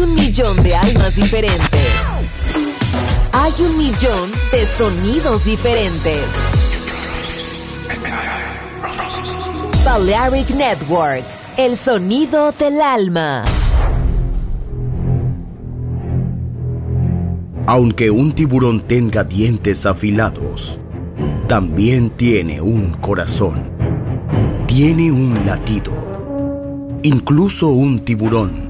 un millón de almas diferentes. Hay un millón de sonidos diferentes. Balearic Network, el sonido del alma. Aunque un tiburón tenga dientes afilados, también tiene un corazón. Tiene un latido. Incluso un tiburón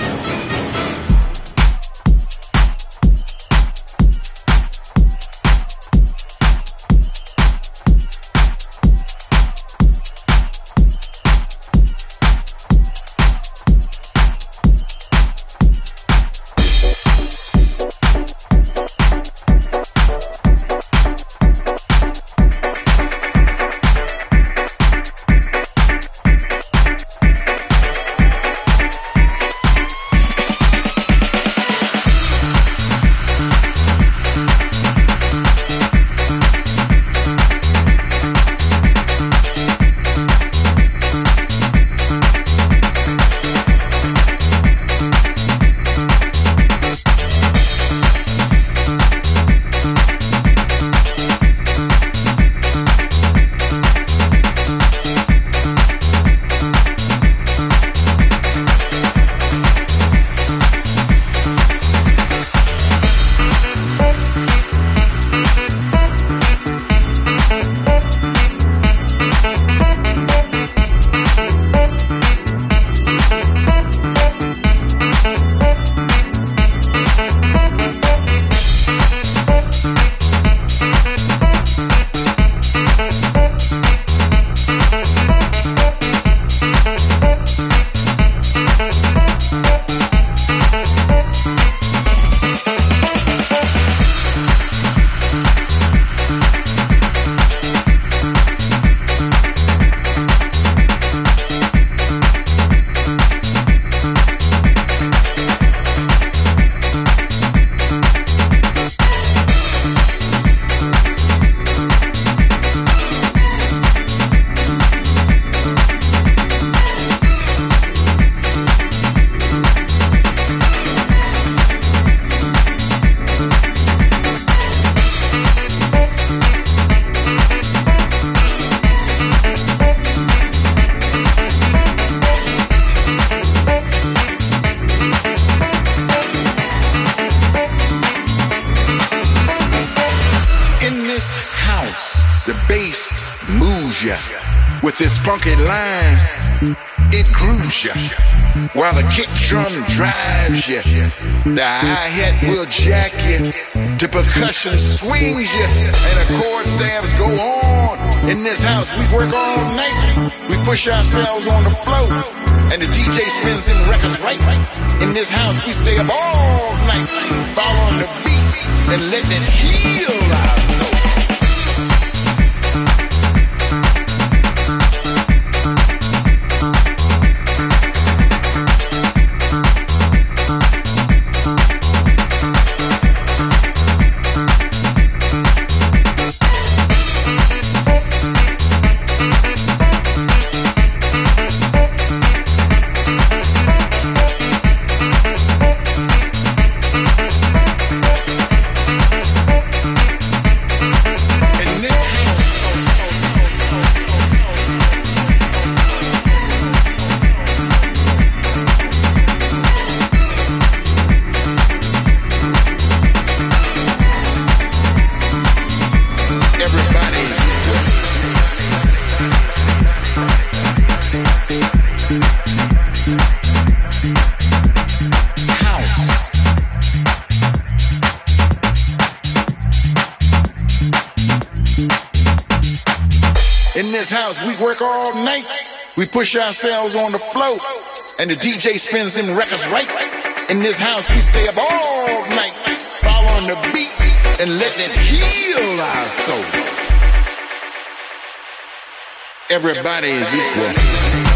And the chord stabs go on. In this house, we work all night. We push ourselves on the floor, and the DJ spins them records right. In this house, we stay up all night, following the beat and letting it heal our soul. Push ourselves on the floor, and the DJ spins them records right. In this house, we stay up all night, following the beat and letting it heal our soul. Everybody is equal.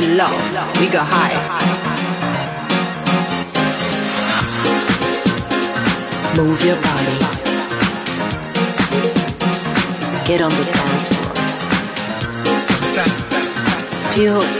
We love, we go high. Move your body. Get on the dance floor. Feel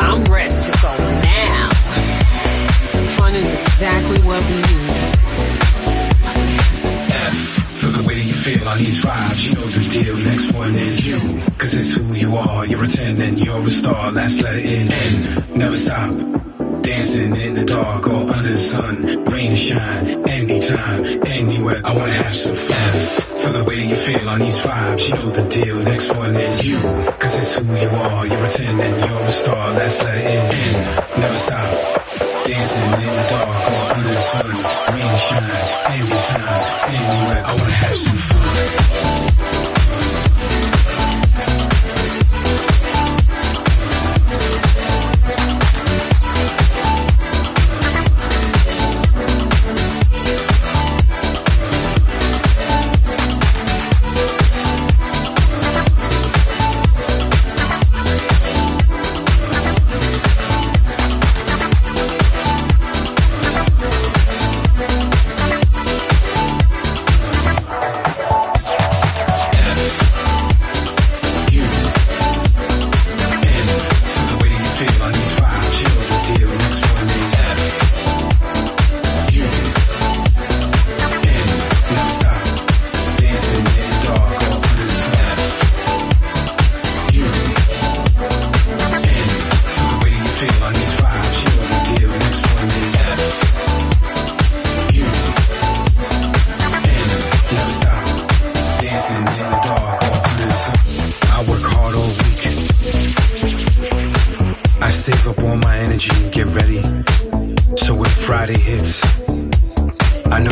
I'm ready to go now. Fun is exactly what we need. For the way you feel on these vibes, you know the deal. Next one is you. Cause it's who you are. You're a 10 and you're a star. Last letter is N. Never stop Dancing in the dark or under the sun, rain or shine, anytime, anywhere. I wanna have some fun. Feel the way you feel on these vibes, you know the deal. Next one is you, cause it's who you are. You're a 10 and you're a star. Let's let it in. Never stop. Dancing in the dark or under the sun, rain or shine, anytime, anywhere. I wanna have some fun.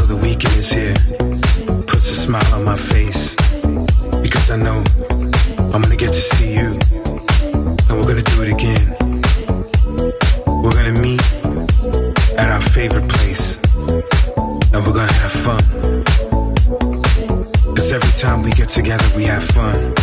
the weekend is here. Puts a smile on my face. Because I know I'm gonna get to see you. And we're gonna do it again. We're gonna meet at our favorite place. And we're gonna have fun. Cause every time we get together, we have fun.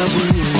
what we.